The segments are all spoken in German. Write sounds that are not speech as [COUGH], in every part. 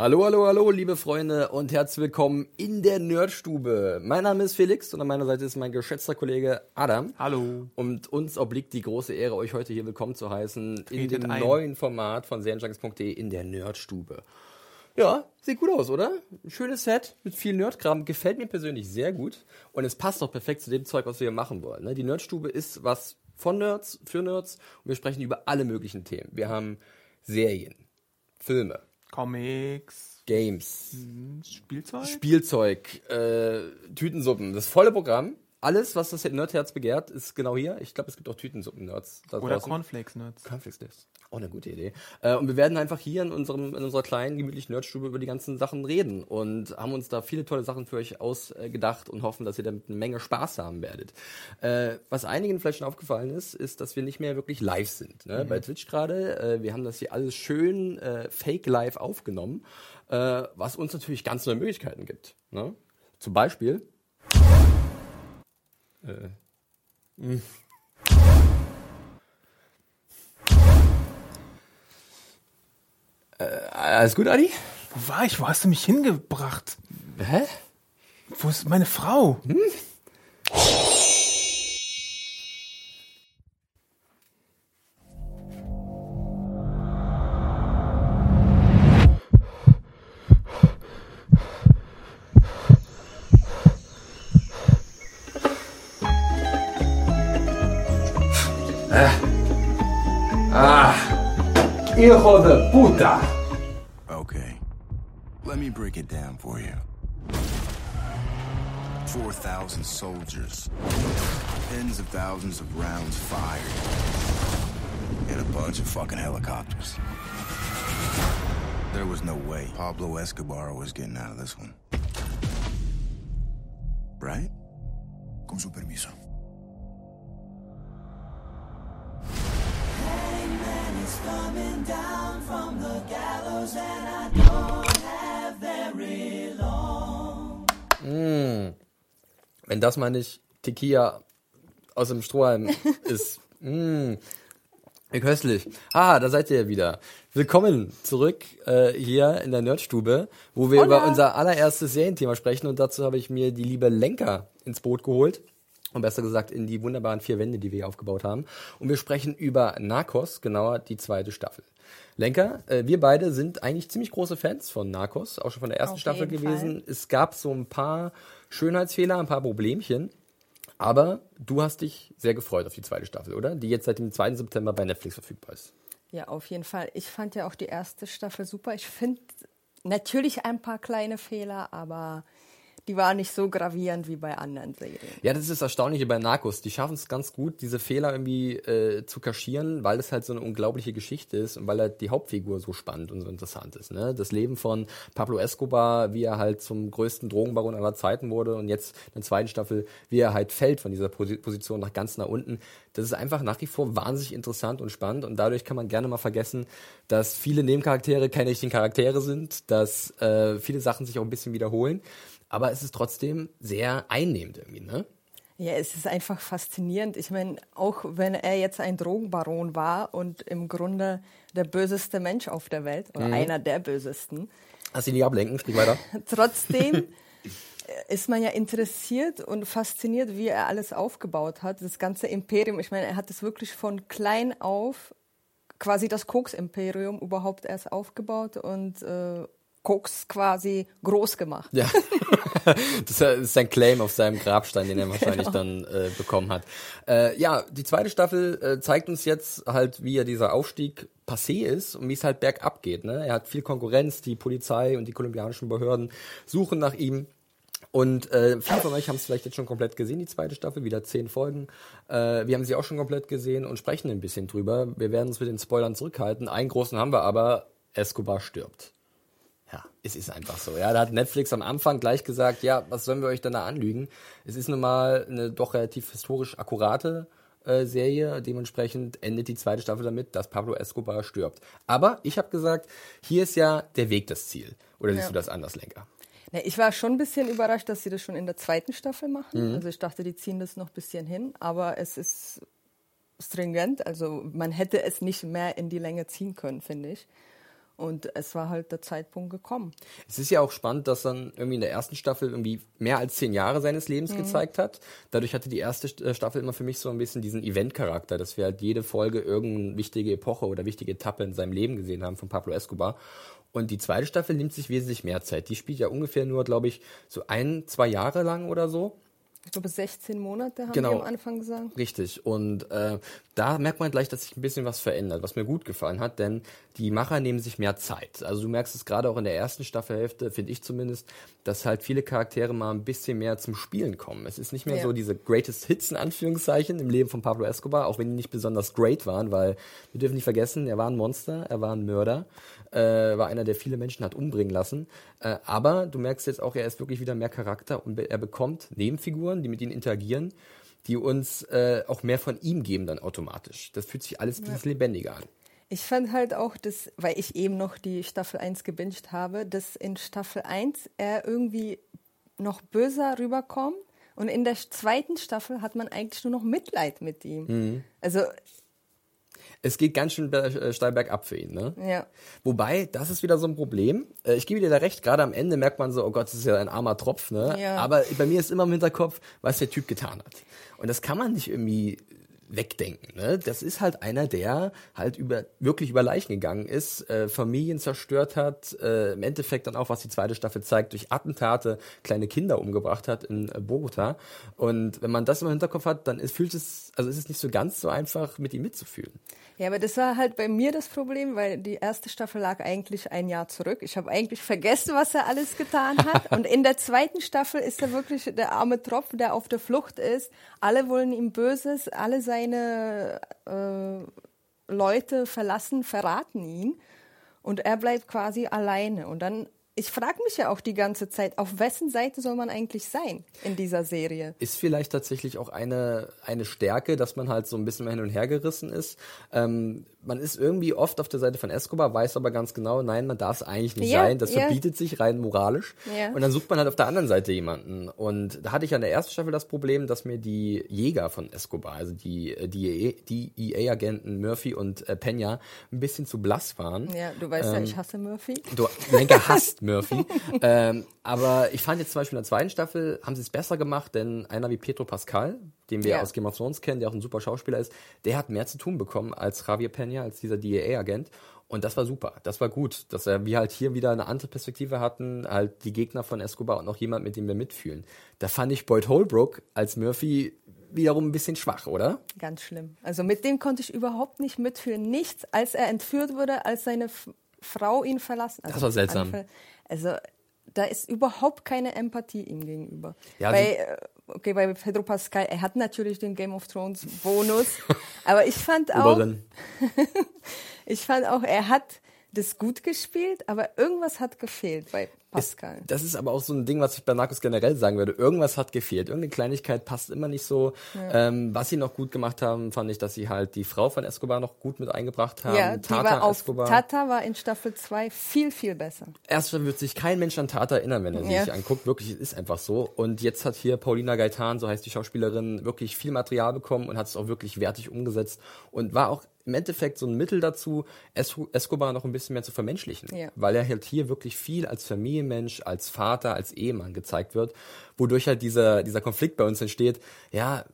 Hallo, hallo, hallo, liebe Freunde und herzlich willkommen in der Nerdstube. Mein Name ist Felix und an meiner Seite ist mein geschätzter Kollege Adam. Hallo. Und uns obliegt die große Ehre, euch heute hier willkommen zu heißen in dem ein. neuen Format von serienjunkies.de in der Nerdstube. Ja, sieht gut aus, oder? Ein schönes Set mit viel Nerdkram. Gefällt mir persönlich sehr gut. Und es passt auch perfekt zu dem Zeug, was wir hier machen wollen. ne? Die Nerdstube ist was von Nerds, für Nerds. Und wir sprechen über alle möglichen Themen. Wir haben Serien, Filme, Comics, Games, Spielzeug? Spielzeug, äh, Tütensuppen. Das volle Programm. Alles, was das Nerdherz begehrt, ist genau hier. Ich glaube, es gibt auch Tütensuppen-Nerds. Oder. Cornflakes-Nerds. Cornflakes Nerds. Auch eine gute Idee. Äh, und wir werden einfach hier in, unserem, in unserer kleinen, gemütlichen Nerdstube über die ganzen Sachen reden und haben uns da viele tolle Sachen für euch ausgedacht und hoffen, dass ihr damit eine Menge Spaß haben werdet. Äh, was einigen vielleicht schon aufgefallen ist, ist, dass wir nicht mehr wirklich live sind. Ne? Bei Twitch gerade. Äh, wir haben das hier alles schön äh, fake live aufgenommen, äh, was uns natürlich ganz neue Möglichkeiten gibt. Ne? Zum Beispiel. Äh, mh. Äh, alles gut, Adi? Wo war ich? Wo hast du mich hingebracht? Hä? Wo ist meine Frau? Hijo de puta! Okay. Let me break it down for you. 4,000 soldiers, tens of thousands of rounds fired, and a bunch of fucking helicopters. There was no way Pablo Escobar was getting out of this one. Right? Con su permiso. Wenn das mal nicht Tequila aus dem Strohhalm [LAUGHS] ist. Mm, wie köstlich. Ah, da seid ihr ja wieder. Willkommen zurück äh, hier in der Nerdstube, wo wir über unser allererstes Serienthema sprechen. Und dazu habe ich mir die liebe Lenker ins Boot geholt. Und besser gesagt in die wunderbaren vier Wände, die wir hier aufgebaut haben. Und wir sprechen über Narcos, genauer die zweite Staffel. Lenker, äh, wir beide sind eigentlich ziemlich große Fans von Narcos, auch schon von der ersten Auf Staffel gewesen. Es gab so ein paar Schönheitsfehler, ein paar Problemchen. Aber du hast dich sehr gefreut auf die zweite Staffel, oder? Die jetzt seit dem 2. September bei Netflix verfügbar ist. Ja, auf jeden Fall. Ich fand ja auch die erste Staffel super. Ich finde natürlich ein paar kleine Fehler, aber die waren nicht so gravierend wie bei anderen Serien. Ja, das ist das Erstaunliche bei Narcos. Die schaffen es ganz gut, diese Fehler irgendwie äh, zu kaschieren, weil es halt so eine unglaubliche Geschichte ist und weil halt die Hauptfigur so spannend und so interessant ist. Ne? Das Leben von Pablo Escobar, wie er halt zum größten Drogenbaron aller Zeiten wurde und jetzt in der zweiten Staffel, wie er halt fällt von dieser Posi Position nach ganz nach unten. Das ist einfach nach wie vor wahnsinnig interessant und spannend und dadurch kann man gerne mal vergessen, dass viele Nebencharaktere keine richtigen Charaktere sind, dass äh, viele Sachen sich auch ein bisschen wiederholen. Aber es ist trotzdem sehr einnehmend irgendwie, ne? Ja, es ist einfach faszinierend. Ich meine, auch wenn er jetzt ein Drogenbaron war und im Grunde der böseste Mensch auf der Welt oder einer der bösesten, Lass dich nicht ablenken, sprich weiter. [LAUGHS] trotzdem ist man ja interessiert und fasziniert, wie er alles aufgebaut hat. Das ganze Imperium, ich meine, er hat es wirklich von klein auf quasi das Koks-Imperium überhaupt erst aufgebaut und äh, Koks quasi groß gemacht. Ja, [LAUGHS] das ist sein Claim auf seinem Grabstein, den er [LAUGHS] wahrscheinlich dann äh, bekommen hat. Äh, ja, die zweite Staffel äh, zeigt uns jetzt halt, wie er dieser Aufstieg passé ist und wie es halt bergab geht. Ne? Er hat viel Konkurrenz, die Polizei und die kolumbianischen Behörden suchen nach ihm. Und äh, viele von euch haben es vielleicht jetzt schon komplett gesehen, die zweite Staffel, wieder zehn Folgen. Äh, wir haben sie auch schon komplett gesehen und sprechen ein bisschen drüber. Wir werden uns mit den Spoilern zurückhalten. Einen großen haben wir aber, Escobar stirbt. Ja, es ist einfach so. Ja, da hat Netflix am Anfang gleich gesagt, ja, was sollen wir euch denn da anlügen? Es ist nun mal eine doch relativ historisch akkurate äh, Serie. Dementsprechend endet die zweite Staffel damit, dass Pablo Escobar stirbt. Aber ich habe gesagt, hier ist ja der Weg das Ziel. Oder siehst Ja. du das anders, Lenker? Ja, ich war schon ein bisschen überrascht, dass sie das schon in der zweiten Staffel Mhm. machen. Also ich dachte, die ziehen das noch ein bisschen hin, aber es ist stringent. Also man hätte es nicht mehr in die Länge ziehen können, finde ich. Und es war halt der Zeitpunkt gekommen. Es ist ja auch spannend, dass dann irgendwie in der ersten Staffel irgendwie mehr als zehn Jahre seines Lebens gezeigt hat. Dadurch hatte die erste St- äh, Staffel immer für mich so ein bisschen diesen Event-Charakter, dass wir halt jede Folge irgendeine wichtige Epoche oder wichtige Etappe in seinem Leben gesehen haben von Pablo Escobar. Und die zweite Staffel nimmt sich wesentlich mehr Zeit. Die spielt ja ungefähr nur, glaube ich, so ein, zwei Jahre lang oder so. Ich glaube, 16 Monate haben Genau. die am Anfang gesagt. Richtig. Und äh, da merkt man gleich, dass sich ein bisschen was verändert, was mir gut gefallen hat, denn die Macher nehmen sich mehr Zeit. Also du merkst es gerade auch in der ersten Staffelhälfte, finde ich zumindest, dass halt viele Charaktere mal ein bisschen mehr zum Spielen kommen. Es ist nicht mehr Ja. so diese Greatest Hits in Anführungszeichen im Leben von Pablo Escobar, auch wenn die nicht besonders great waren, weil wir dürfen nicht vergessen, er war ein Monster, er war ein Mörder, äh, war einer, der viele Menschen hat umbringen lassen. Äh, aber du merkst jetzt auch, er ist wirklich wieder mehr Charakter und er bekommt Nebenfiguren, die mit ihm interagieren, die uns äh, auch mehr von ihm geben dann automatisch. Das fühlt sich alles ein bisschen lebendiger an. Ich fand halt auch, dass, weil ich eben noch die Staffel 1 gebinged habe, dass in Staffel 1 er irgendwie noch böser rüberkommt. Und in der zweiten Staffel hat man eigentlich nur noch Mitleid mit ihm. Mhm. Also, Es geht ganz schön äh, steil bergab für ihn, ne? ja. Wobei, das ist wieder so ein Problem. Äh, Ich gebe dir da recht, gerade am Ende merkt man so, oh Gott, das ist ja ein armer Tropf, ne? Ja. Aber bei mir ist immer im Hinterkopf, was der Typ getan hat. Und das kann man nicht irgendwie wegdenken, ne? Das ist halt einer, der halt über, wirklich über Leichen gegangen ist, äh, Familien zerstört hat, äh, im Endeffekt dann auch, was die zweite Staffel zeigt, durch Attentate kleine Kinder umgebracht hat in äh, Bogota. Und wenn man das im Hinterkopf hat, dann ist, fühlt es, also ist es nicht so ganz so einfach, mit ihm mitzufühlen. Ja, aber das war halt bei mir das Problem, weil die erste Staffel lag eigentlich ein Jahr zurück. Ich habe eigentlich vergessen, was er alles getan hat. [LAUGHS] Und in der zweiten Staffel ist er wirklich der arme Tropf, der auf der Flucht ist. Alle wollen ihm Böses, alle seine äh, Leute verlassen, verraten ihn. Und er bleibt quasi alleine. Und dann, ich frage mich ja auch die ganze Zeit, auf wessen Seite soll man eigentlich sein in dieser Serie? ist vielleicht tatsächlich auch eine, eine Stärke, dass man halt so ein bisschen mehr hin und her gerissen ist. Ähm, man ist irgendwie oft auf der Seite von Escobar, weiß aber ganz genau, nein, man darf es eigentlich nicht Ja, sein. Das ja. verbietet sich rein moralisch. Ja. Und dann sucht man halt auf der anderen Seite jemanden. Und da hatte ich an der ersten Staffel das Problem, dass mir die Jäger von Escobar, also die, äh, die, die EA-Agenten Murphy und äh, Pena, ein bisschen zu blass waren. Ja, du weißt ja, ich hasse Murphy. Du, Lenker hasst [LAUGHS] Murphy. [LAUGHS] ähm, aber ich fand jetzt zum Beispiel in der zweiten Staffel haben sie es besser gemacht, denn einer wie Pedro Pascal, den wir Ja. aus Game of Thrones kennen, der auch ein super Schauspieler ist, der hat mehr zu tun bekommen als Javier Peña, als dieser DEA-Agent. Und das war super. Das war gut, dass wir halt hier wieder eine andere Perspektive hatten, halt die Gegner von Escobar und noch jemand, mit dem wir mitfühlen. Da fand ich Boyd Holbrook als Murphy wiederum ein bisschen schwach, oder? Ganz schlimm. Also mit dem konnte ich überhaupt nicht mitfühlen. Nichts, als er entführt wurde, als seine Frau ihn verlassen. Also Das war seltsam. Also da ist überhaupt keine Empathie ihm gegenüber. Ja, bei, äh, okay, bei Pedro Pascal, er hat natürlich den Game of Thrones Bonus, [LAUGHS] aber ich fand auch, [LAUGHS] ich fand auch, er hat das gut gespielt, aber irgendwas hat gefehlt bei Pascal. Das ist aber auch so ein Ding, was ich bei Narcos generell sagen würde. Irgendwas hat gefehlt. Irgendeine Kleinigkeit passt immer nicht so. Ähm, was sie noch gut gemacht haben, fand ich, dass sie halt die Frau von Escobar noch gut mit eingebracht haben. ja, Tata war auf, Escobar. Tata war in Staffel 2 viel, viel besser. Erst wird sich kein Mensch an Tata erinnern, wenn er sie Ja. sich anguckt. Wirklich, es ist einfach so. Und jetzt hat hier Paulina Gaetan, so heißt die Schauspielerin, wirklich viel Material bekommen und hat es auch wirklich wertig umgesetzt und war auch im Endeffekt so ein Mittel dazu, Es- Escobar noch ein bisschen mehr zu vermenschlichen. Ja. Weil er halt hier wirklich viel als Familienmensch, als Vater, als Ehemann gezeigt wird, wodurch halt dieser, dieser Konflikt bei uns entsteht. Ja,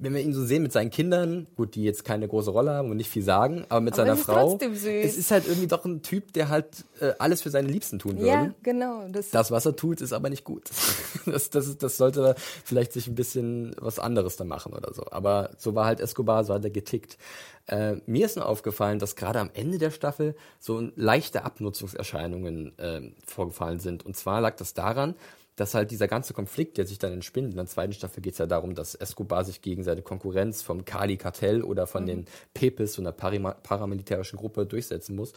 wenn wir ihn so sehen mit seinen Kindern, gut, die jetzt keine große Rolle haben und nicht viel sagen, aber mit Aber seiner es Frau, es ist halt irgendwie doch ein Typ, der halt äh, alles für seine Liebsten tun würde. Ja, genau. Das, Das, was er tut, ist aber nicht gut. [LAUGHS] Das, das, das sollte vielleicht sich ein bisschen was anderes da machen oder so. Aber so war halt Escobar, so hat er getickt. Äh, mir ist nur aufgefallen, dass gerade am Ende der Staffel so leichte Abnutzungserscheinungen äh, vorgefallen sind. Und zwar lag das daran, dass halt dieser ganze Konflikt, der sich dann entspinnt, in der zweiten Staffel geht es ja darum, dass Escobar sich gegen seine Konkurrenz vom Kali-Kartell oder von den Pepes, so einer paramilitärischen Gruppe, durchsetzen muss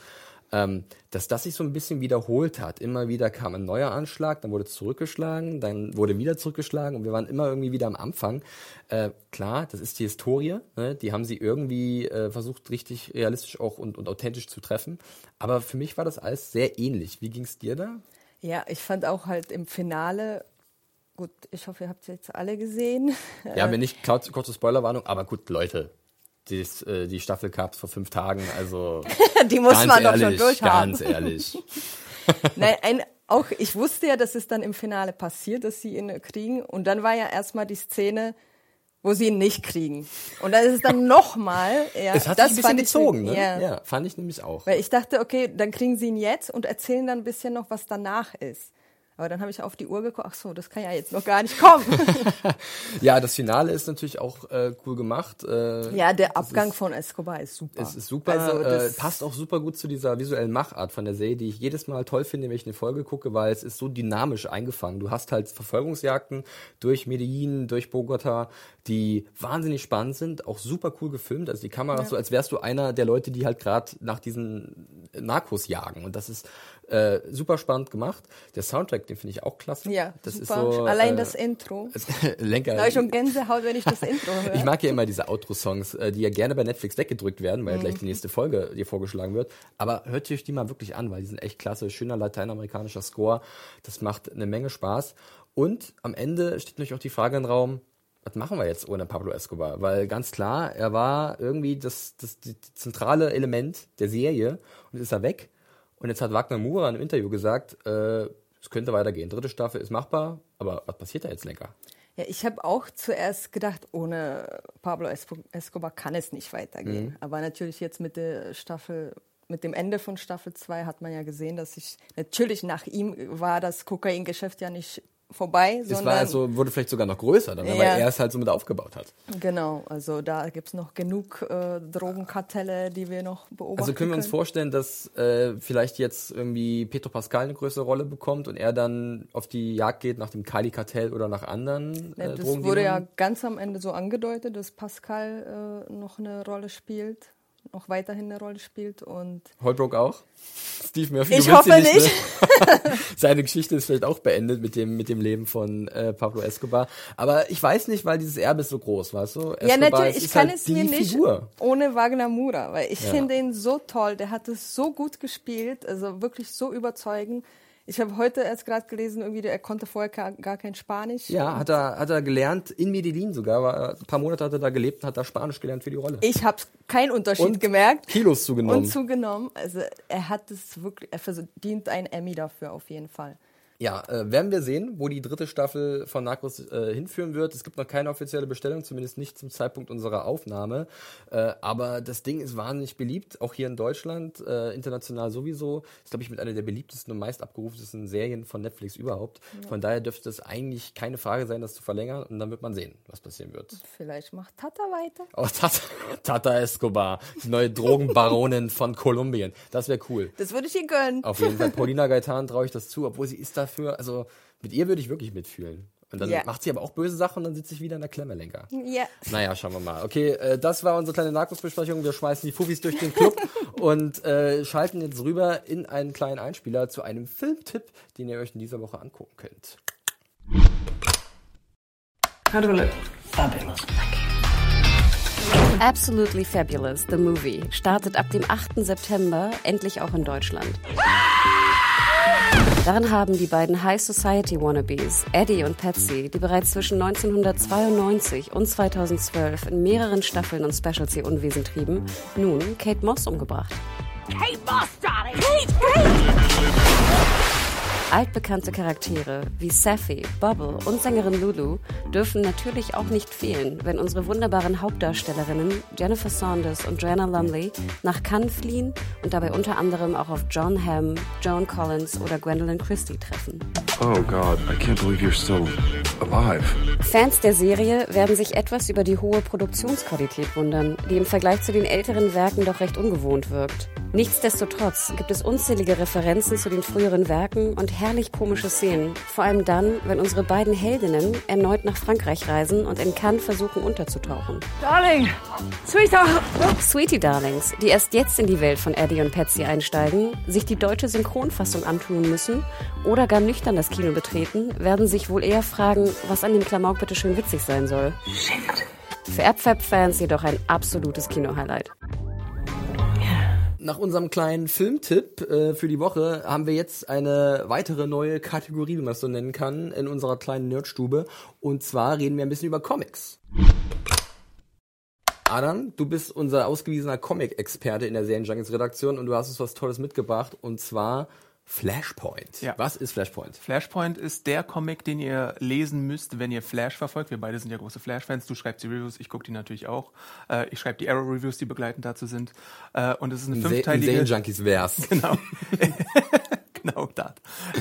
ähm, dass das sich so ein bisschen wiederholt hat. Immer wieder kam ein neuer Anschlag, dann wurde zurückgeschlagen, dann wurde wieder zurückgeschlagen und wir waren immer irgendwie wieder am Anfang. Äh, klar, das ist die Historie, ne? die haben sie irgendwie äh, versucht, richtig realistisch auch und, und authentisch zu treffen. Aber für mich war das alles sehr ähnlich. Wie ging es dir da? Ja, ich fand auch halt im Finale, gut, ich hoffe, ihr habt es jetzt alle gesehen. Ja, wenn [LAUGHS] nicht, kurz- kurze Spoilerwarnung, aber gut, Leute. dies, äh, die Staffel gab es vor fünf Tagen, also [LAUGHS] Die muss man doch schon durchhaben. Ganz ehrlich. [LAUGHS] Nein, ein, auch ich wusste ja, dass es dann im Finale passiert, dass sie ihn kriegen. Und dann war ja erstmal die Szene, wo sie ihn nicht kriegen. Und dann ist es dann nochmal. Ja, Es hat das sich ein bisschen fand ich gezogen, ne? Ja. ja, fand ich nämlich auch. Weil ich dachte, okay, dann kriegen sie ihn jetzt und erzählen dann ein bisschen noch, was danach ist. Aber dann habe ich auf die Uhr geguckt, ach so, das kann ja jetzt noch gar nicht kommen. [LAUGHS] Ja, das Finale ist natürlich auch äh, cool gemacht. Äh, ja, der Abgang ist, von Escobar ist super. Es ist super, Also äh, passt auch super gut zu dieser visuellen Machart von der Serie, die ich jedes Mal toll finde, wenn ich eine Folge gucke, weil es ist so dynamisch eingefangen. Du hast halt Verfolgungsjagden durch Medellin, durch Bogota, die wahnsinnig spannend sind, auch super cool gefilmt. Also die Kamera ist so, als wärst du einer der Leute, die halt gerade nach diesen Narcos jagen. Und das ist äh, super spannend gemacht. Der Soundtrack, den finde ich auch klasse. ja, das super. ist so. Allein äh, [LAUGHS] das Intro. Lenker. Da ich schon Gänsehaut, wenn ich das Intro [LAUGHS] höre. Ich mag ja immer diese Outro-Songs, äh, die ja gerne bei Netflix weggedrückt werden, Mhm. weil ja gleich die nächste Folge dir vorgeschlagen wird. Aber hört euch die mal wirklich an, weil die sind echt klasse. Schöner lateinamerikanischer Score. Das macht eine Menge Spaß. Und am Ende steht natürlich auch die Frage im Raum, was machen wir jetzt ohne Pablo Escobar? Weil ganz klar, er war irgendwie das, das, die zentrale Element der Serie und ist er weg. Und jetzt hat Wagner Mura in einem Interview gesagt, äh, es könnte weitergehen. Dritte Staffel ist machbar, aber was passiert da jetzt, Lenker? Ja, ich habe auch zuerst gedacht, ohne Pablo Esco- Escobar kann es nicht weitergehen. Mhm. Aber natürlich jetzt mit der Staffel, mit dem Ende von Staffel 2 hat man ja gesehen, dass ich natürlich nach ihm war das Kokaingeschäft ja nicht vorbei, Es sondern war also, wurde vielleicht sogar noch größer, dann, weil Ja. er es halt so mit aufgebaut hat. genau, also da gibt es noch genug äh, Drogenkartelle, die wir noch beobachten Also können wir uns vorstellen, dass äh, vielleicht jetzt irgendwie Petro Pascal eine größere Rolle bekommt und er dann auf die Jagd geht nach dem Kali-Kartell oder nach anderen äh, das wurde ja ganz am Ende so angedeutet, dass Pascal äh, noch eine Rolle spielt, noch weiterhin eine Rolle spielt und Holbrook auch? Steve Murphy? Ich hoffe ihn nicht. Ne? [LAUGHS] Seine Geschichte ist vielleicht auch beendet mit dem, mit dem Leben von äh, Pablo Escobar. Aber ich weiß nicht, weil dieses Erbe ist so groß, weißt du? Escobar Ja, natürlich, ich ist kann halt es mir nicht Figur. ohne Wagner Mura, weil ich Ja. finde ihn so toll, der hat es so gut gespielt, also wirklich so überzeugend. Ich habe heute erst gerade gelesen, irgendwie, er konnte vorher gar, gar kein Spanisch. Ja, hat er, hat er gelernt, in Medellin sogar, war, ein paar Monate hat er da gelebt und hat da Spanisch gelernt für die Rolle. Ich habe keinen Unterschied Und gemerkt. Kilos zugenommen. Und zugenommen. Also er hat es wirklich, er verdient ein Emmy dafür auf jeden Fall. Ja, äh, werden wir sehen, wo die dritte Staffel von Narcos äh, hinführen wird. Es gibt noch keine offizielle Bestellung, zumindest nicht zum Zeitpunkt unserer Aufnahme. Äh, aber das Ding ist wahnsinnig beliebt, auch hier in Deutschland, äh, international sowieso. Ist, glaube ich, mit einer der beliebtesten und meist abgerufensten Serien von Netflix überhaupt. Von daher dürfte es eigentlich keine Frage sein, das zu verlängern. Und dann wird man sehen, was passieren wird. Vielleicht macht Tata weiter. Oh, Tata, [LAUGHS] Tata Escobar, die neue Drogenbaronin von Kolumbien. Das wäre cool. Das würde ich ihr gönnen. Auf jeden Fall. Paulina Gaetan traue ich das zu, obwohl sie ist dafür, also mit ihr würde ich wirklich mitfühlen. Und dann Ja. macht sie aber auch böse Sachen und dann sitze ich wieder in der Klemme länger. Ja. Naja, schauen wir mal. Okay, äh, das war unsere kleine Narcos-Besprechung. Wir schmeißen die Fuffis durch den Club [LAUGHS] und äh, schalten jetzt rüber in einen kleinen Einspieler zu einem Filmtipp, den ihr euch in dieser Woche angucken könnt. How do I look? Fabulous. Absolutely Fabulous, the movie, startet ab dem 8. September endlich auch in Deutschland. Darin haben die beiden High Society Wannabes, Eddie und Patsy, die bereits zwischen 1992 und 2012 in mehreren Staffeln und Specials ihr Unwesen trieben, nun Kate Moss umgebracht. Altbekannte Charaktere wie Safi, Bubble und Sängerin Lulu dürfen natürlich auch nicht fehlen, wenn unsere wunderbaren Hauptdarstellerinnen Jennifer Saunders und Joanna Lumley nach Cannes fliehen und dabei unter anderem auch auf John Hamm, Joan Collins oder Gwendolyn Christie treffen. Oh God, I can't believe you're still alive. Fans der Serie werden sich etwas über die hohe Produktionsqualität wundern, die im Vergleich zu den älteren Werken doch recht ungewohnt wirkt. Nichtsdestotrotz gibt es unzählige Referenzen zu den früheren Werken und herrlich komische Szenen, vor allem dann, wenn unsere beiden Heldinnen erneut nach Frankreich reisen und in Cannes versuchen unterzutauchen. Darling, Sweetheart. Sweetie Darlings, die erst jetzt in die Welt von Eddie und Patsy einsteigen, sich die deutsche Synchronfassung antun müssen oder gar nüchtern das Kino betreten, werden sich wohl eher fragen, was an dem Klamauk bitte schön witzig sein soll. Für AppFab-Fans jedoch ein absolutes Kino-Highlight. Nach unserem kleinen Filmtipp äh, für die Woche haben wir jetzt eine weitere neue Kategorie, wie man es so nennen kann, in unserer kleinen Nerdstube. Und zwar reden wir ein bisschen über Comics. Adam, du bist unser ausgewiesener Comic-Experte in der Serienjunkies-Redaktion und du hast uns was Tolles mitgebracht und zwar Flashpoint. Ja. Was ist Flashpoint? Flashpoint ist der Comic, den ihr lesen müsst, wenn ihr Flash verfolgt. Wir beide sind ja große Flash-Fans. Du schreibst die Reviews, ich gucke die natürlich auch. Äh, ich schreibe die Arrow-Reviews, die begleitend dazu sind. Äh, und es ist eine fünfteilige... Serienjunkies-Vers. Genau. genau das. Äh,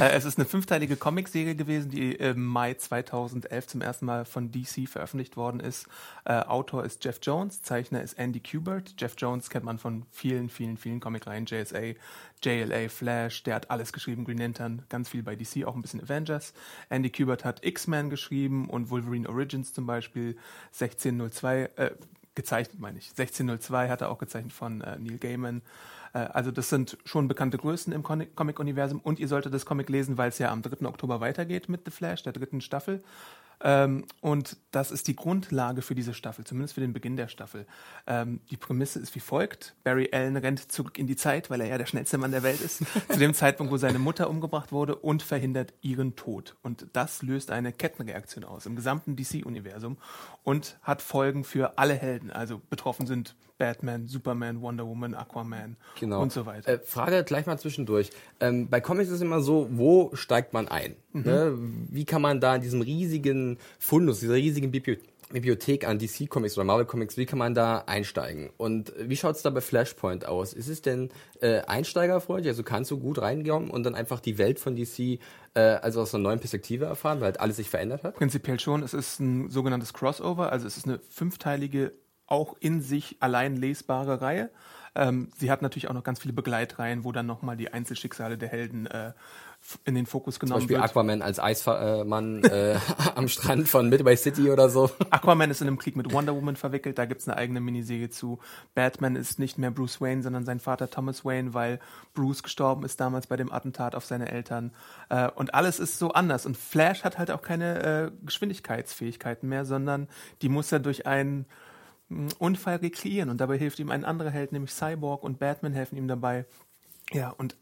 es ist eine fünfteilige Comicserie gewesen, die im Mai 2011 zum ersten Mal von DC veröffentlicht worden ist. Äh, Autor ist Jeff Jones, Zeichner ist Andy Kubert. Jeff Jones kennt man von vielen, vielen, vielen Comicreihen. JSA, JLA, Flash, der hat alles geschrieben, Green Lantern, ganz viel bei DC, auch ein bisschen Avengers. Andy Kubert hat X-Men geschrieben und Wolverine Origins zum Beispiel, 1602, äh, gezeichnet meine ich. 1602 hat er auch gezeichnet von äh, Neil Gaiman. Äh, also das sind schon bekannte Größen im Comic- Comic-Universum und ihr solltet das Comic lesen, weil es ja am 3. Oktober weitergeht mit The Flash, der dritten Staffel. Ähm, und das ist die Grundlage für diese Staffel, zumindest für den Beginn der Staffel. Ähm, die Prämisse ist wie folgt. Barry Allen rennt zurück in die Zeit, weil er ja der schnellste Mann der Welt ist, zu dem Zeitpunkt, wo seine Mutter umgebracht wurde und verhindert ihren Tod. Und das löst eine Kettenreaktion aus im gesamten DC-Universum und hat Folgen für alle Helden. Also betroffen sind Batman, Superman, Wonder Woman, Aquaman Genau. und so weiter. Äh, Frage gleich mal zwischendurch. Ähm, bei Comics ist es immer so, wo steigt man ein? Mhm. Ne? Wie kann man da in diesem riesigen Fundus, dieser riesigen Bibli Bibliothek an DC Comics oder Marvel Comics, wie kann man da einsteigen? Und wie schaut es da bei Flashpoint aus? Ist es denn äh, einsteigerfreundlich? Also kannst du gut reingehen und dann einfach die Welt von DC äh, also aus einer neuen Perspektive erfahren, weil halt alles sich verändert hat? Prinzipiell schon. Es ist ein sogenanntes Crossover, also es ist eine fünfteilige, auch in sich allein lesbare Reihe. Ähm, sie hat natürlich auch noch ganz viele Begleitreihen, wo dann nochmal die Einzelschicksale der Helden äh, in den Fokus Zum genommen Beispiel wird. Aquaman als Eismann äh, [LAUGHS] am Strand von Midway City oder so. Aquaman ist in einem Krieg mit Wonder Woman verwickelt, da gibt's eine eigene Miniserie zu. Batman ist nicht mehr Bruce Wayne, sondern sein Vater Thomas Wayne, weil Bruce gestorben ist damals bei dem Attentat auf seine Eltern. Äh, und alles ist so anders. Und Flash hat halt auch keine äh, Geschwindigkeitsfähigkeiten mehr, sondern die muss er durch einen mh, Unfall rekreieren. Und dabei hilft ihm ein anderer Held, nämlich Cyborg und Batman helfen ihm dabei. Ja, und es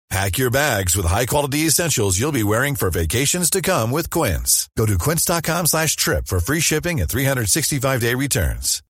Pack your bags with high-quality essentials you'll be wearing for vacations to come with Quince. Go to quince.com slash trip for free shipping and 365-day returns.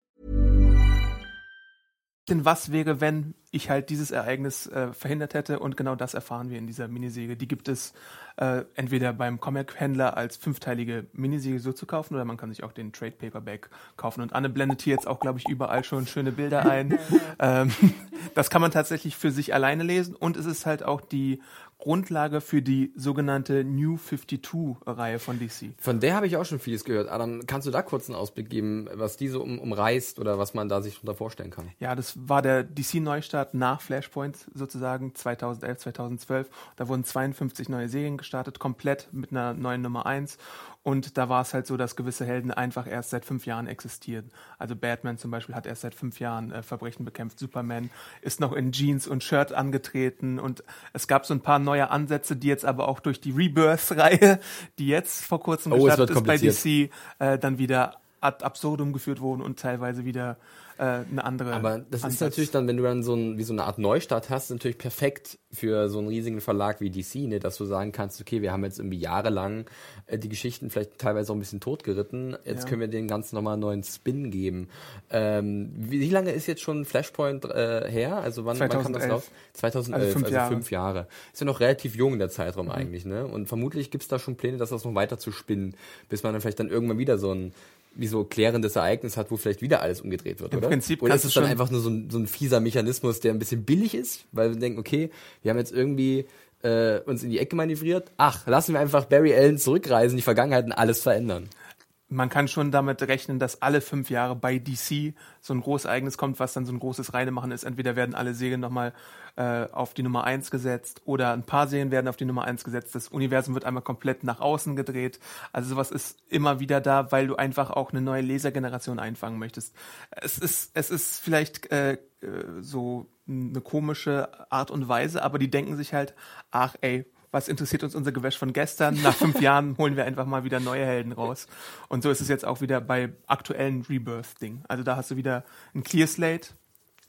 denn was wäre, wenn ich halt dieses Ereignis äh, verhindert hätte und genau das erfahren wir in dieser Miniserie. Die gibt es äh, entweder beim Comic-Händler als fünfteilige Miniserie so zu kaufen oder man kann sich auch den Trade Paperback kaufen. Und Anne blendet hier jetzt auch, glaube ich, überall schon schöne Bilder ein. [LAUGHS] ähm, [LAUGHS] das kann man tatsächlich für sich alleine lesen und es ist halt auch die Grundlage für die sogenannte New 52-Reihe von DC. Von der habe ich auch schon vieles gehört. Adam, kannst du da kurz einen Ausblick geben, was die so um, umreißt oder was man da sich darunter vorstellen kann? Ja, das war der DC-Neustart Neustart nach Flashpoint sozusagen 2011, 2012. Da wurden 52 neue Serien gestartet, komplett mit einer neuen Nummer 1. Und da war es halt so, dass gewisse Helden einfach erst seit fünf Jahren existieren. Also Batman zum Beispiel hat erst seit fünf Jahren äh, Verbrechen bekämpft. Superman ist noch in Jeans und Shirt angetreten. Und es gab so ein paar neue Ansätze, die jetzt aber auch durch die Rebirth-Reihe, die jetzt vor kurzem Oh, es gestartet ist bei DC, äh, dann wieder ad absurdum geführt wurden und teilweise wieder äh, eine andere. Aber das ist Ansatz. natürlich dann, wenn du dann so ein, wie so eine Art Neustart hast, natürlich perfekt für so einen riesigen Verlag wie DC, ne, dass du sagen kannst, okay, wir haben jetzt irgendwie jahrelang äh, die Geschichten vielleicht teilweise auch ein bisschen totgeritten, jetzt Ja. können wir den ganzen nochmal einen neuen Spin geben. Ähm, wie, wie lange ist jetzt schon Flashpoint äh, her? Also wann, wann kam das 2011. raus? 2011, Also fünf also Jahre. fünf Jahre. Ist ja noch relativ jung der Zeitraum Mhm. eigentlich, ne? Und vermutlich gibt's da schon Pläne, dass das noch weiter zu spinnen, bis man dann vielleicht dann irgendwann wieder so ein wie so klärendes Ereignis hat, wo vielleicht wieder alles umgedreht wird, Im oder? Prinzip oder ist es dann einfach nur so ein, so ein fieser Mechanismus, der ein bisschen billig ist, weil wir denken, okay, wir haben jetzt irgendwie äh, uns in die Ecke manövriert. Ach, lassen wir einfach Barry Allen zurückreisen, die Vergangenheit und alles verändern. Man kann schon damit rechnen, dass alle fünf Jahre bei DC so ein großes Ereignis kommt, was dann so ein großes Reinemachen ist. Entweder werden alle Serien nochmal äh, auf die Nummer eins gesetzt oder ein paar Serien werden auf die Nummer eins gesetzt. Das Universum wird einmal komplett nach außen gedreht. Also sowas ist immer wieder da, weil du einfach auch eine neue Lesergeneration einfangen möchtest. Es ist, es ist vielleicht äh, äh, so eine komische Art und Weise, aber die denken sich halt, ach ey, was interessiert uns unser Gewäsch von gestern? Nach fünf [LAUGHS] Jahren holen wir einfach mal wieder neue Helden raus. Und so ist es jetzt auch wieder bei aktuellen Rebirth-Ding. Also da hast du wieder ein Clear Slate,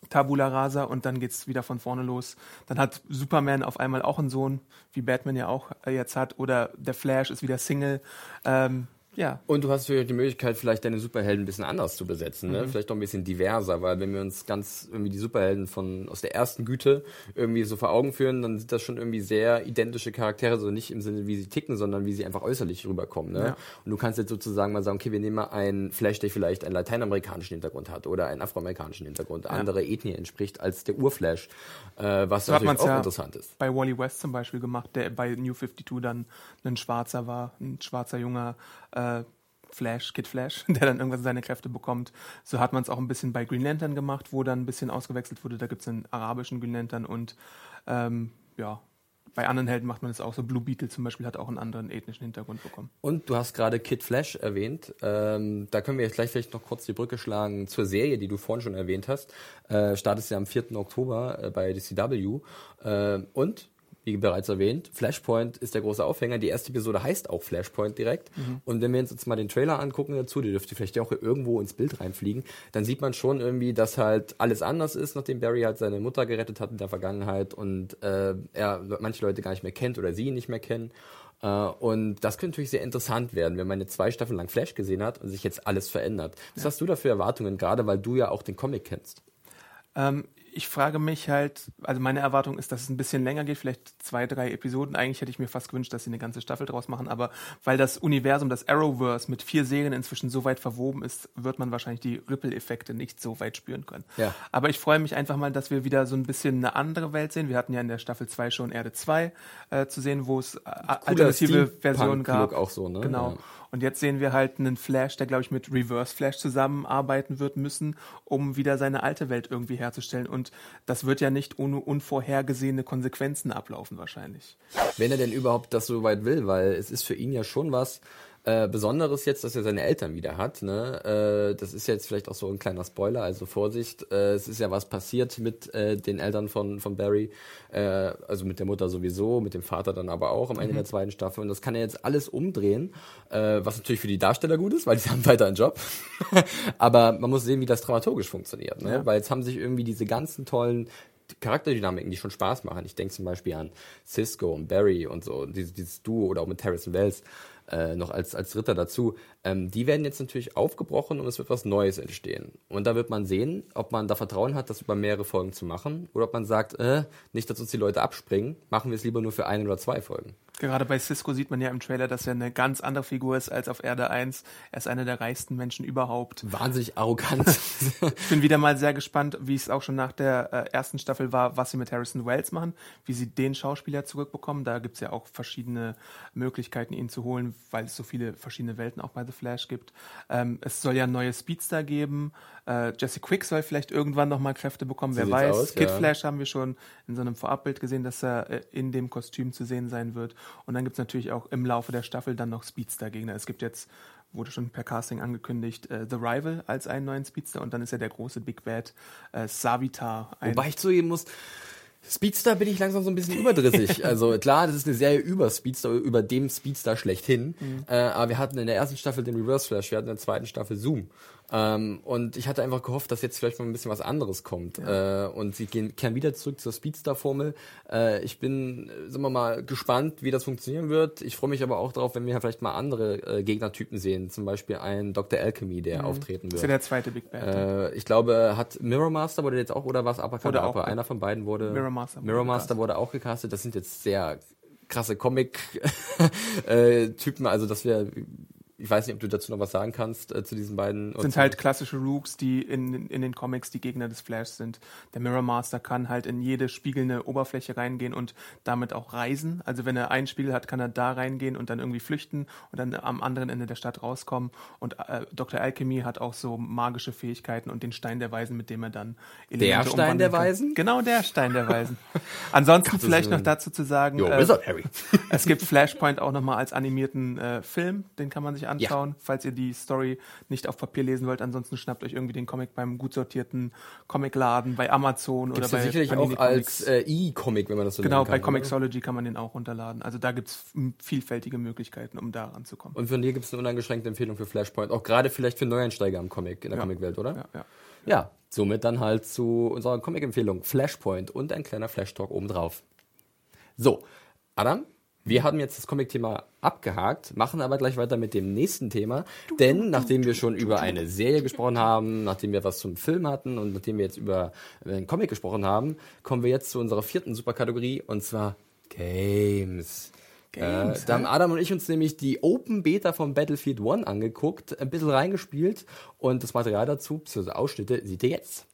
Tabula Rasa und dann geht's wieder von vorne los. Dann hat Superman auf einmal auch einen Sohn, wie Batman ja auch jetzt hat, oder der Flash ist wieder Single. Ähm, ja, Und du hast natürlich die Möglichkeit, vielleicht deine Superhelden ein bisschen anders zu besetzen, ne? Vielleicht auch ein bisschen diverser, weil wenn wir uns ganz irgendwie die Superhelden von aus der ersten Güte irgendwie so vor Augen führen, dann sind das schon irgendwie sehr identische Charaktere, also nicht im Sinne, wie sie ticken, sondern wie sie einfach äußerlich rüberkommen. Ne? Ja. Und du kannst jetzt sozusagen mal sagen, okay, wir nehmen mal einen Flash, der vielleicht einen lateinamerikanischen Hintergrund hat oder einen afroamerikanischen Hintergrund, andere Ethnie entspricht als der Urflash, äh, was so natürlich auch ja interessant ist. bei Wally West zum Beispiel gemacht, der bei New 52 dann ein Schwarzer war, ein schwarzer junger äh, Flash, Kid Flash, [LAUGHS] der dann irgendwann seine Kräfte bekommt. So hat man es auch ein bisschen bei Green Lantern gemacht, wo dann ein bisschen ausgewechselt wurde. Da gibt es einen arabischen Green Lantern und ähm, ja, bei anderen Helden macht man es auch so. Blue Beetle zum Beispiel hat auch einen anderen ethnischen Hintergrund bekommen. Und du hast gerade Kid Flash erwähnt. Ähm, da können wir jetzt gleich vielleicht noch kurz die Brücke schlagen zur Serie, die du vorhin schon erwähnt hast. Äh, startet ja am 4. Oktober äh, bei DCW. Äh, und, wie bereits erwähnt, Flashpoint ist der große Aufhänger. Die erste Episode heißt auch Flashpoint direkt. Und wenn wir uns jetzt mal den Trailer angucken dazu, der dürfte vielleicht auch irgendwo ins Bild reinfliegen, dann sieht man schon irgendwie, dass halt alles anders ist, nachdem Barry halt seine Mutter gerettet hat in der Vergangenheit und äh, er manche Leute gar nicht mehr kennt oder sie ihn nicht mehr kennen. Äh, und das könnte natürlich sehr interessant werden, wenn man jetzt zwei Staffeln lang Flash gesehen hat und sich jetzt alles verändert. Was hast du da für Erwartungen, gerade weil du ja auch den Comic kennst? Ähm, ich frage mich halt, also meine Erwartung ist, dass es ein bisschen länger geht, vielleicht zwei, drei Episoden. Eigentlich hätte ich mir fast gewünscht, dass sie eine ganze Staffel draus machen, aber weil das Universum, das Arrowverse mit vier Serien inzwischen so weit verwoben ist, wird man wahrscheinlich die Ripple-Effekte nicht so weit spüren können. Ja. Aber ich freue mich einfach mal, dass wir wieder so ein bisschen eine andere Welt sehen. Wir hatten ja in der Staffel 2 schon Erde 2 äh, zu sehen, wo es äh, alternative Versionen gab. Auch so, ne? Genau. Ja. Und jetzt sehen wir halt einen Flash, der, glaube ich, mit Reverse Flash zusammenarbeiten wird müssen, um wieder seine alte Welt irgendwie herzustellen. Und das wird ja nicht ohne unvorhergesehene Konsequenzen ablaufen, wahrscheinlich. Wenn er denn überhaupt das so weit will, weil es ist für ihn ja schon was äh, Besonderes jetzt, dass er seine Eltern wieder hat. Ne? Äh, das ist jetzt vielleicht auch so ein kleiner Spoiler, also Vorsicht. Äh, es ist ja was passiert mit äh, den Eltern von, von Barry, äh, also mit der Mutter sowieso, mit dem Vater dann aber auch am Ende der zweiten Staffel. Und das kann er jetzt alles umdrehen, was natürlich für die Darsteller gut ist, weil die [LAUGHS] haben weiter einen Job. [LAUGHS] aber man muss sehen, wie das dramaturgisch funktioniert. Ne? Weil jetzt haben sich irgendwie diese ganzen tollen Charakterdynamiken, die schon Spaß machen. Ich denke zum Beispiel an Cisco und Barry und so, dieses, dieses Duo oder auch mit Harrison Wells äh, noch als, als Dritter dazu. Ähm, die werden jetzt natürlich aufgebrochen und es wird was Neues entstehen. Und da wird man sehen, ob man da Vertrauen hat, das über mehrere Folgen zu machen oder ob man sagt, äh, nicht, dass uns die Leute abspringen, machen wir es lieber nur für eine oder zwei Folgen. Gerade bei Cisco sieht man ja im Trailer, dass er eine ganz andere Figur ist als auf Erde 1. Er ist einer der reichsten Menschen überhaupt. Wahnsinnig arrogant. Ich bin wieder mal sehr gespannt, wie es auch schon nach der äh, ersten Staffel war, was sie mit Harrison Wells machen, wie sie den Schauspieler zurückbekommen. Da gibt es ja auch verschiedene Möglichkeiten, ihn zu holen, weil es so viele verschiedene Welten auch bei The Flash gibt. Ähm, es soll ja neue Speedster geben. Äh, Jesse Quick soll vielleicht irgendwann nochmal Kräfte bekommen, wer sieht's weiß. aus, Kid ja. Flash haben wir schon in so einem Vorabbild gesehen, dass er äh, in dem Kostüm zu sehen sein wird. Und dann gibt's natürlich auch im Laufe der Staffel dann noch Speedster-Gegner. Es gibt jetzt, wurde schon per Casting angekündigt, äh, The Rival als einen neuen Speedster und dann ist ja der große Big Bad äh, Savitar. Ein Wobei ich zugeben muss, Speedster bin ich langsam so ein bisschen überdrüssig. [LAUGHS] Also klar, das ist eine Serie über Speedster, über dem Speedster schlechthin. Äh, aber wir hatten in der ersten Staffel den Reverse Flash, wir hatten in der zweiten Staffel Zoom. Ähm, und ich hatte einfach gehofft, dass jetzt vielleicht mal ein bisschen was anderes kommt. Äh, und sie gehen, kehren wieder zurück zur Speedster-Formel. Äh, ich bin, äh, sagen wir mal, gespannt, wie das funktionieren wird. Ich freue mich aber auch darauf, wenn wir vielleicht mal andere äh, Gegnertypen sehen. Zum Beispiel einen Dr. Alchemy, der auftreten das ist wird. ja der zweite Big Bad. Äh, ich glaube, hat Mirror Master wurde jetzt auch oder was Abracadabra? Einer von beiden wurde. Mirror Master wurde Mirror Master wurde auch gecastet. Das sind jetzt sehr krasse Comic-Typen. [LAUGHS] also, dass wir, ich weiß nicht, ob du dazu noch was sagen kannst äh, zu diesen beiden. sind halt klassische Rooks, die in, in den Comics die Gegner des Flash sind. Der Mirror Master kann halt in jede spiegelnde Oberfläche reingehen und damit auch reisen. Also wenn er einen Spiegel hat, kann er da reingehen und dann irgendwie flüchten und dann am anderen Ende der Stadt rauskommen. Und äh, Dr. Alchemy hat auch so magische Fähigkeiten und den Stein der Weisen, mit dem er dann Elemente Stein der kann. Weisen? Genau, der Stein der Weisen. [LAUGHS] Ansonsten vielleicht noch dazu zu sagen, Jo, äh, Wizard Harry. [LAUGHS] es gibt Flashpoint auch nochmal als animierten äh, Film, den kann man sich anschauen, falls ihr die Story nicht auf Papier lesen wollt. Ansonsten schnappt euch irgendwie den Comic beim gut sortierten Comicladen, bei Amazon Gibt's oder ja bei sicherlich Panini auch als Comics. äh, E-Comic, wenn man das so Genau, kann. bei oder? Comixology kann man den auch runterladen. Also da gibt's m- vielfältige Möglichkeiten, um da ranzukommen. Und von dir gibt es eine uneingeschränkte Empfehlung für Flashpoint. Auch gerade vielleicht für Neueinsteiger im Comic, in der Ja. Comicwelt, oder? Ja, ja. Ja, somit dann halt zu unserer Comic-Empfehlung Flashpoint und ein kleiner Flash-Talk obendrauf. So, Adam, wir haben jetzt das Comic-Thema abgehakt, machen aber gleich weiter mit dem nächsten Thema, denn nachdem wir schon über eine Serie gesprochen haben, nachdem wir was zum Film hatten und nachdem wir jetzt über einen Comic gesprochen haben, kommen wir jetzt zu unserer vierten Superkategorie und zwar Games. Games, äh, da haben Adam und ich uns nämlich die Open Beta von Battlefield 1 angeguckt, ein bisschen reingespielt und das Material dazu, beziehungsweise Ausschnitte, seht ihr jetzt.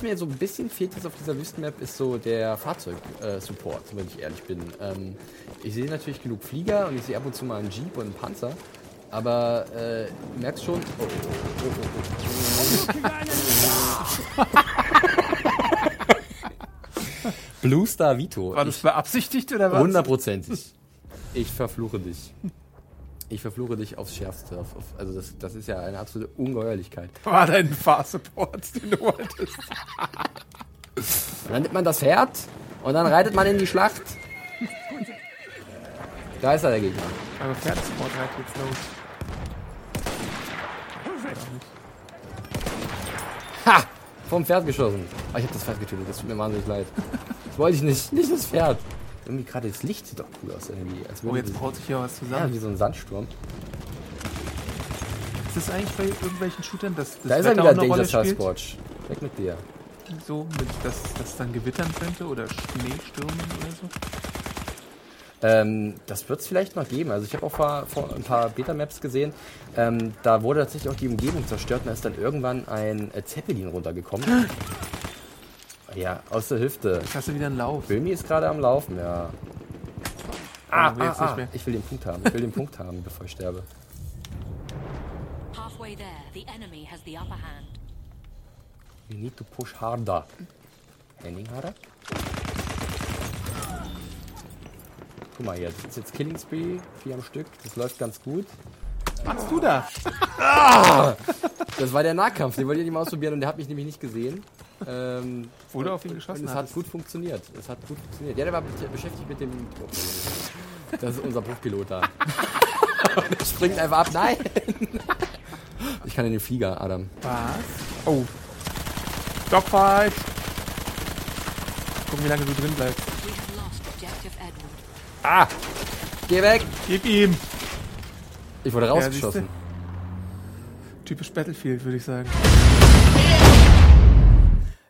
Was mir so ein bisschen fehlt jetzt auf dieser Wüstenmap ist so der Fahrzeug-Support, wenn ich ehrlich bin. Ähm, ich sehe natürlich genug Flieger und ich sehe ab und zu mal einen Jeep und einen Panzer. Aber äh, du merkst schon. Oh, oh, oh, oh, oh. Blue Star Vito. War das beabsichtigt oder was? Hundertprozentig. Ich verfluche dich. Ich verfluche dich aufs Schärfste. Auf, auf, also das, das ist ja eine absolute Ungeheuerlichkeit. [LAUGHS] War dein Fahrsupport, den du wolltest. [LAUGHS] Dann nimmt man das Pferd und dann reitet man in die Schlacht. Da ist er, der Gegner. Aber Pferdesport halt jetzt los. Ha! Vom Pferd geschossen. Ah, ich habe das Pferd getötet, das tut mir wahnsinnig leid. Das wollte ich nicht, nicht das Pferd. Irgendwie gerade das Licht sieht doch cool aus irgendwie. Als Oh, jetzt braut sich hier was ja, zusammen. wie so ein Sandsturm. Ist das eigentlich bei irgendwelchen Shootern, dass das Da ist er Wetter wieder, auch eine Danger? Sasquatch. Weg mit dir. So, mit, dass das dann gewittern könnte oder Schneestürmen oder so? Ähm, das wird es vielleicht mal geben. Also ich habe auch vor, vor ein paar Beta-Maps gesehen. Ähm, da wurde tatsächlich auch die Umgebung zerstört und da ist dann irgendwann ein äh, Zeppelin runtergekommen. [GASPS] ja, aus der Hüfte. Jetzt hast du wieder einen Lauf. Filmi ist gerade am Laufen, ja. Ah, jetzt ah, nicht ah. mehr. Ich will den Punkt haben. Ich will den Punkt haben, [LAUGHS] bevor ich sterbe. Halfway there, the enemy has the upper hand. We need to push harder. Henning harder? Guck mal hier, das ist jetzt Killing Spree, vier am Stück. Das läuft ganz gut. Was machst du da? Das war der Nahkampf, den wollte ich nicht mal ausprobieren und der hat mich nämlich nicht gesehen. Ähm, du auf ihn und geschossen es hat gut funktioniert. Es hat gut funktioniert. Ja, der war be- beschäftigt mit dem. [LAUGHS] Das ist unser Bruchpilot da. [LAUGHS] Und er springt einfach ab. Nein! Ich kann in den Flieger, Adam. Was? Oh. Dogfight! Gucken, wie lange du drin bleibst. Ah! Geh weg! Gib ihm! Ich wurde Ja, rausgeschossen. Typisch Battlefield, würde ich sagen.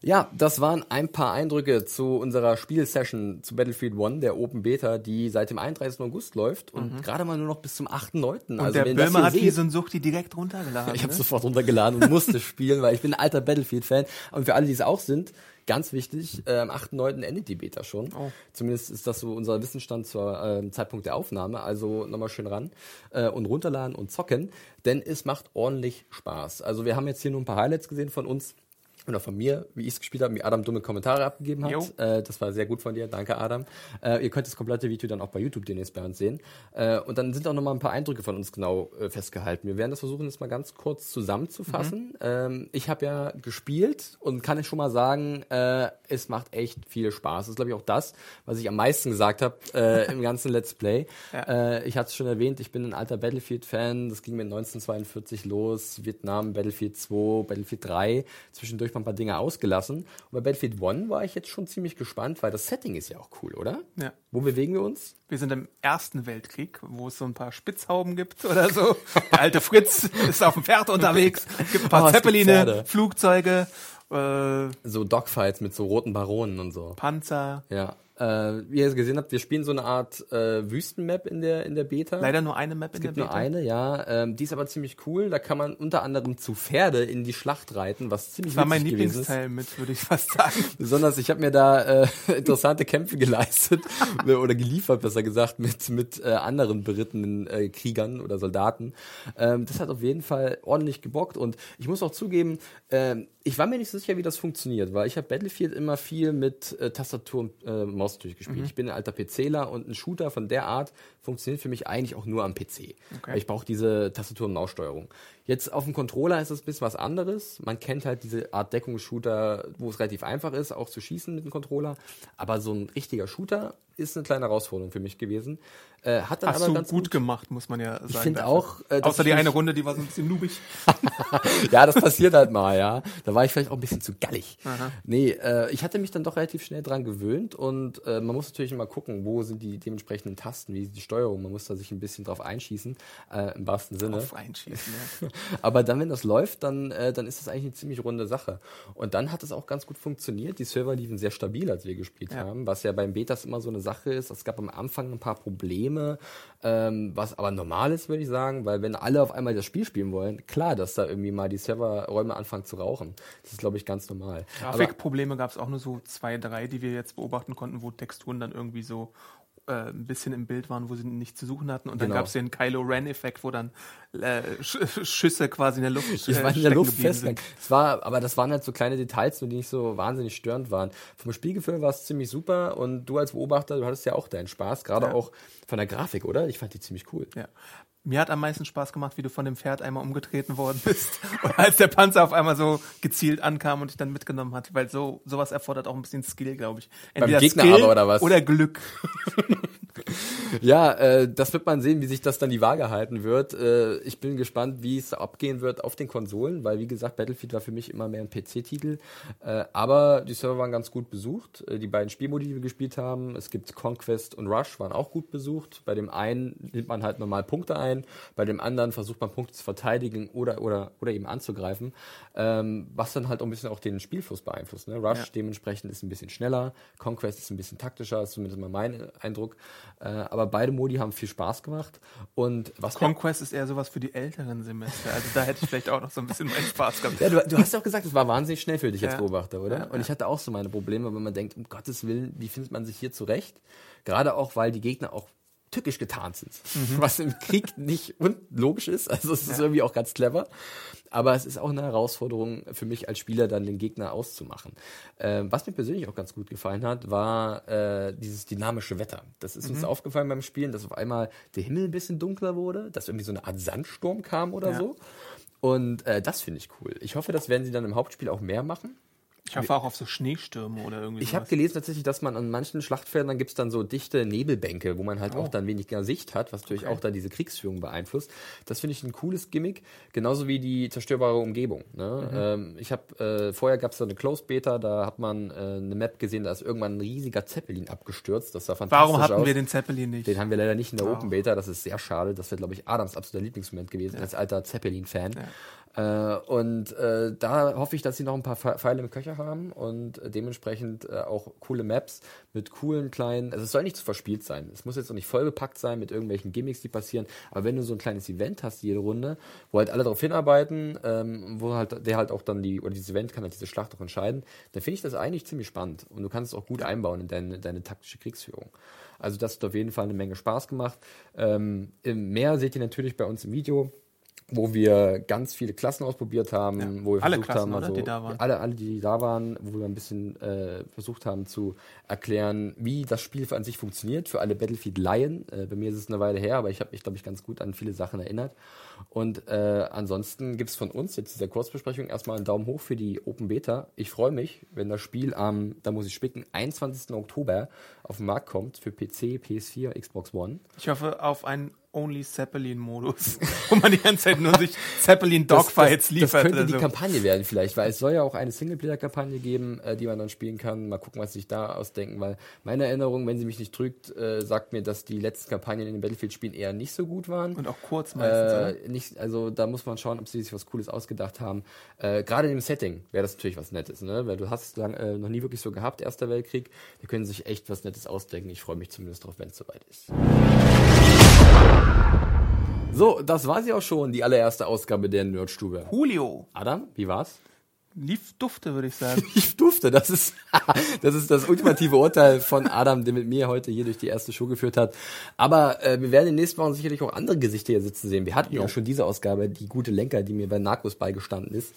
Ja, das waren ein paar Eindrücke zu unserer Spielsession zu Battlefield 1, der Open Beta, die seit dem 31. August läuft und gerade mal nur noch bis zum 8.9. Und Also der Böhmer hat ein Sucht die direkt runtergeladen. Ich habe ne? sofort runtergeladen und musste [LAUGHS] spielen, weil ich bin ein alter Battlefield-Fan. Und für alle, die es auch sind, ganz wichtig, äh, am 8.9. endet die Beta schon. Oh. Zumindest ist das so unser Wissensstand zur ähm, Zeitpunkt der Aufnahme. Also nochmal schön ran äh, und runterladen und zocken, denn es macht ordentlich Spaß. Also wir haben jetzt hier nur ein paar Highlights gesehen von uns oder von mir, wie ich es gespielt habe, wie Adam dumme Kommentare abgegeben hat. Äh, das war sehr gut von dir. Danke, Adam. Äh, ihr könnt das komplette Video dann auch bei YouTube demnächst bei uns sehen. Äh, und dann sind auch noch mal ein paar Eindrücke von uns genau äh, festgehalten. Wir werden das versuchen, das mal ganz kurz zusammenzufassen. Ähm, ich habe ja gespielt und kann ich schon mal sagen, äh, es macht echt viel Spaß. Das ist, glaube ich, auch das, was ich am meisten gesagt habe äh, [LAUGHS] im ganzen Let's Play. Äh, ich hatte es schon erwähnt, ich bin ein alter Battlefield-Fan. Das ging mit 1942 los. Vietnam, Battlefield 2, Battlefield 3. Zwischendurch mal ein paar Dinge ausgelassen. Und bei Battlefield 1 war ich jetzt schon ziemlich gespannt, weil das Setting ist ja auch cool, oder? Ja. Wo bewegen wir uns? Wir sind im Ersten Weltkrieg, wo es so ein paar Spitzhauben gibt oder so. Der alte Fritz [LAUGHS] ist auf dem Pferd unterwegs. Gibt ein paar Oh, es Zeppeline. Flugzeuge, äh, So Dogfights mit so roten Baronen und so. Panzer. Ja. Äh, wie ihr gesehen habt, wir spielen so eine Art äh, Wüstenmap in der, in der Beta. Leider nur eine Map in Es der gibt nur Beta. eine, ja. Ähm, die ist aber ziemlich cool. Da kann man unter anderem zu Pferde in die Schlacht reiten, was ziemlich war mein ist. Lieblingsteil mit, würde ich fast sagen. [LAUGHS] Besonders, ich habe mir da äh, [LAUGHS] interessante Kämpfe geleistet [LAUGHS] oder geliefert, besser gesagt, mit, mit äh, anderen berittenen äh, Kriegern oder Soldaten. Ähm, das hat auf jeden Fall ordentlich gebockt und ich muss auch zugeben, ähm, ich war mir nicht so sicher, wie das funktioniert, weil ich habe Battlefield immer viel mit äh, Tastatur und äh, Maus durchgespielt. Ich bin ein alter PCler und ein Shooter von der Art funktioniert für mich eigentlich auch nur am PC. Weil Ich brauche diese Tastatur- und Maussteuerung. Jetzt auf dem Controller ist es ein bisschen was anderes. Man kennt halt diese Art Deckungsshooter, wo es relativ einfach ist, auch zu schießen mit dem Controller. Aber so ein richtiger Shooter ist eine kleine Herausforderung für mich gewesen. Äh, hat dann Hast aber du ganz gut, gemacht, muss man ja sagen. Ich finde auch, äh, Außer die eine Runde, die war so ein bisschen noobig. [LAUGHS] ja, das passiert halt mal, ja. Da war ich vielleicht auch ein bisschen zu gallig. Nee, äh, ich hatte mich dann doch relativ schnell dran gewöhnt und äh, man muss natürlich immer gucken, wo sind die dementsprechenden Tasten, wie ist die Steuerung. Man muss da sich ein bisschen drauf einschießen, äh, im wahrsten Sinne. Auf einschießen, ja. [LAUGHS] Aber dann, wenn das läuft, dann, äh, dann ist das eigentlich eine ziemlich runde Sache. Und dann hat es auch ganz gut funktioniert. Die Server liefen sehr stabil, als wir gespielt haben, was ja beim Betas immer so eine Sache ist. Es gab am Anfang ein paar Probleme, ähm, was aber normal ist, würde ich sagen, weil wenn alle auf einmal das Spiel spielen wollen, klar, dass da irgendwie mal die Serverräume anfangen zu rauchen. Das ist, glaube ich, ganz normal. Grafikprobleme gab es auch nur so zwei, drei, die wir jetzt beobachten konnten, wo Texturen dann irgendwie so äh, ein bisschen im Bild waren, wo sie nichts zu suchen hatten. Und dann Genau. gab es den Kylo Ren-Effekt, wo dann äh, Sch Schüsse quasi in der Luft Ich war in der Luft festgegangen. Es war, aber das waren halt so kleine Details, die nicht so wahnsinnig störend waren. Vom Spielgefühl war es ziemlich super und du als Beobachter, du hattest ja auch deinen Spaß, gerade Ja. auch von der Grafik, oder? Ich fand die ziemlich cool. Ja. Mir hat am meisten Spaß gemacht, wie du von dem Pferd einmal umgetreten worden bist. [LAUGHS] Und als der Panzer auf einmal so gezielt ankam und dich dann mitgenommen hat. Weil so sowas erfordert auch ein bisschen Skill, glaube ich. Gegner aber, oder was? Oder Glück. [LAUGHS] Ja, äh, das wird man sehen, wie sich das dann die Waage halten wird. Äh, ich bin gespannt, wie es abgehen wird auf den Konsolen, weil wie gesagt, Battlefield war für mich immer mehr ein PC-Titel. Äh, aber die Server waren ganz gut besucht. Äh, die beiden Spielmodi, die wir gespielt haben, es gibt Conquest und Rush, waren auch gut besucht. Bei dem einen nimmt man halt normal Punkte ein, bei dem anderen versucht man Punkte zu verteidigen oder oder oder eben anzugreifen, ähm, was dann halt auch ein bisschen auch den Spielfluss beeinflusst. Ne? Rush Ja. dementsprechend ist ein bisschen schneller, Conquest ist ein bisschen taktischer, ist zumindest mal mein Eindruck. Äh, aber beide Modi haben viel Spaß gemacht. Und was Conquest ist eher sowas für die älteren Semester. Also da hätte ich vielleicht auch noch so ein bisschen meinen Spaß gehabt. ja, du, du hast ja auch gesagt, es war wahnsinnig schnell für dich als Ja. Beobachter, oder? Ja, und ich hatte auch so meine Probleme, wenn man denkt, um Gottes Willen, wie findet man sich hier zurecht? Gerade auch, weil die Gegner auch tückisch getarnt sind. Was im Krieg [LAUGHS] nicht unlogisch ist. Also es ist irgendwie auch ganz clever. Aber es ist auch eine Herausforderung für mich als Spieler, dann den Gegner auszumachen. Ähm, was mir persönlich auch ganz gut gefallen hat, war äh, dieses dynamische Wetter. Das ist uns aufgefallen beim Spielen, dass auf einmal der Himmel ein bisschen dunkler wurde, dass irgendwie so eine Art Sandsturm kam oder Ja. so. Und äh, das finde ich cool. Ich hoffe, das werden sie dann im Hauptspiel auch mehr machen. Ich hoffe auch auf so Schneestürme oder irgendwie Ich habe gelesen tatsächlich, dass man an manchen Schlachtfeldern gibt es dann so dichte Nebelbänke, wo man halt auch dann weniger Sicht hat, was natürlich auch da diese Kriegsführung beeinflusst. Das finde ich ein cooles Gimmick, genauso wie die zerstörbare Umgebung. Ne? Ähm, ich habe äh, vorher gab es da eine Closed Beta, da hat man äh, eine Map gesehen, da ist irgendwann ein riesiger Zeppelin abgestürzt. Das sah fantastisch Warum hatten aus. wir den Zeppelin nicht? Den haben wir leider nicht in der Open Beta, das ist sehr schade. Das wäre, glaube ich, Adams absoluter Lieblingsmoment gewesen, als alter Zeppelin-Fan. Äh, und äh, da hoffe ich, dass sie noch ein paar Pfe- Pfeile im Köcher haben und dementsprechend äh, auch coole Maps mit coolen kleinen, also es soll nicht zu verspielt sein. Es muss jetzt auch nicht vollgepackt sein mit irgendwelchen Gimmicks, die passieren, aber wenn du so ein kleines Event hast jede Runde, wo halt alle darauf hinarbeiten, ähm, wo halt der halt auch dann die, oder dieses Event kann halt diese Schlacht auch entscheiden, dann finde ich das eigentlich ziemlich spannend und du kannst es auch gut einbauen in deine, deine taktische Kriegsführung. Also das hat auf jeden Fall eine Menge Spaß gemacht. Ähm, Mehr seht ihr natürlich bei uns im Video wo wir ganz viele Klassen ausprobiert haben, Ja. wo wir Alle versucht Klassen, haben, also Die da waren. alle, alle, die da waren, wo wir ein bisschen äh, versucht haben zu erklären, wie das Spiel an sich funktioniert für alle Battlefield-Laien. Äh, bei mir ist es eine Weile her, aber ich habe mich, glaube ich, ganz gut an viele Sachen erinnert. Und äh, ansonsten gibt es von uns jetzt dieser Kurzbesprechung erstmal einen Daumen hoch für die Open Beta. Ich freue mich, wenn das Spiel am, da muss ich spicken, 21. Oktober auf den Markt kommt für PC, PS4, Xbox One. Ich hoffe auf einen Only Zeppelin-Modus, [LAUGHS] wo man die ganze Zeit nur sich Zeppelin-Dogfights das, liefert. Das könnte die so. Kampagne werden vielleicht, weil es soll ja auch eine Singleplayer-Kampagne geben, äh, die man dann spielen kann. Mal gucken, was sich da ausdenken, weil meine Erinnerung, wenn sie mich nicht trügt, äh, sagt mir, dass die letzten Kampagnen in den Battlefield-Spielen eher nicht so gut waren. Und auch kurz meistens? Äh, nicht, also da muss man schauen, ob sie sich was Cooles ausgedacht haben. Äh, Gerade in dem Setting wäre das natürlich was Nettes, ne? Weil du hast es lang, äh, noch nie wirklich so gehabt, Erster Weltkrieg. Die können sich echt was Nettes ausdenken. Ich freue mich zumindest drauf, wenn es soweit ist. So, das war sie auch schon, die allererste Ausgabe der Nerdstube. Julio. Adam, wie war's? Lief dufte, würde ich sagen. [LAUGHS] Ich durfte, das ist, [LAUGHS] das ist das ultimative Urteil von Adam, der mit mir heute hier durch die erste Show geführt hat. Aber äh, wir werden in den nächsten Wochen sicherlich auch andere Gesichter hier sitzen sehen. Wir hatten ja auch schon diese Ausgabe, die gute Lenker, die mir bei Narcos beigestanden ist.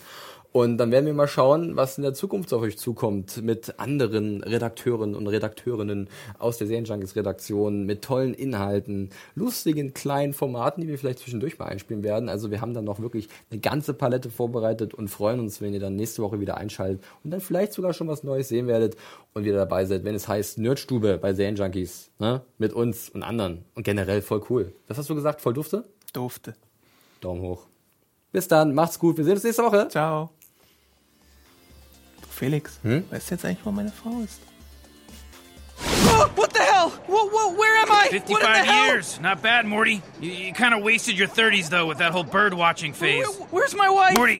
Und dann werden wir mal schauen, was in der Zukunft auf euch zukommt mit anderen Redakteuren und Redakteurinnen aus der Serienjunkies-Redaktion, mit tollen Inhalten, lustigen kleinen Formaten, die wir vielleicht zwischendurch mal einspielen werden. Also wir haben dann noch wirklich eine ganze Palette vorbereitet und freuen uns, wenn ihr dann nächste Woche wieder einschaltet und dann vielleicht sogar schon was Neues sehen werdet und wieder dabei seid, wenn es heißt Nerdstube bei Serienjunkies, ne? Mit uns und anderen und generell voll cool. Was hast du gesagt? Voll dufte? Dufte. Daumen hoch. Bis dann, macht's gut. Wir sehen uns nächste Woche. Ciao. Du, Felix, Hm? weißt du jetzt eigentlich, wo meine Frau ist? What the hell? Whoa, whoa, where am I? What in 55 the hell? years. Not bad, Morty. You, you kind of wasted your 30s, though, with that whole bird watching phase. Where- where's my wife? Morty.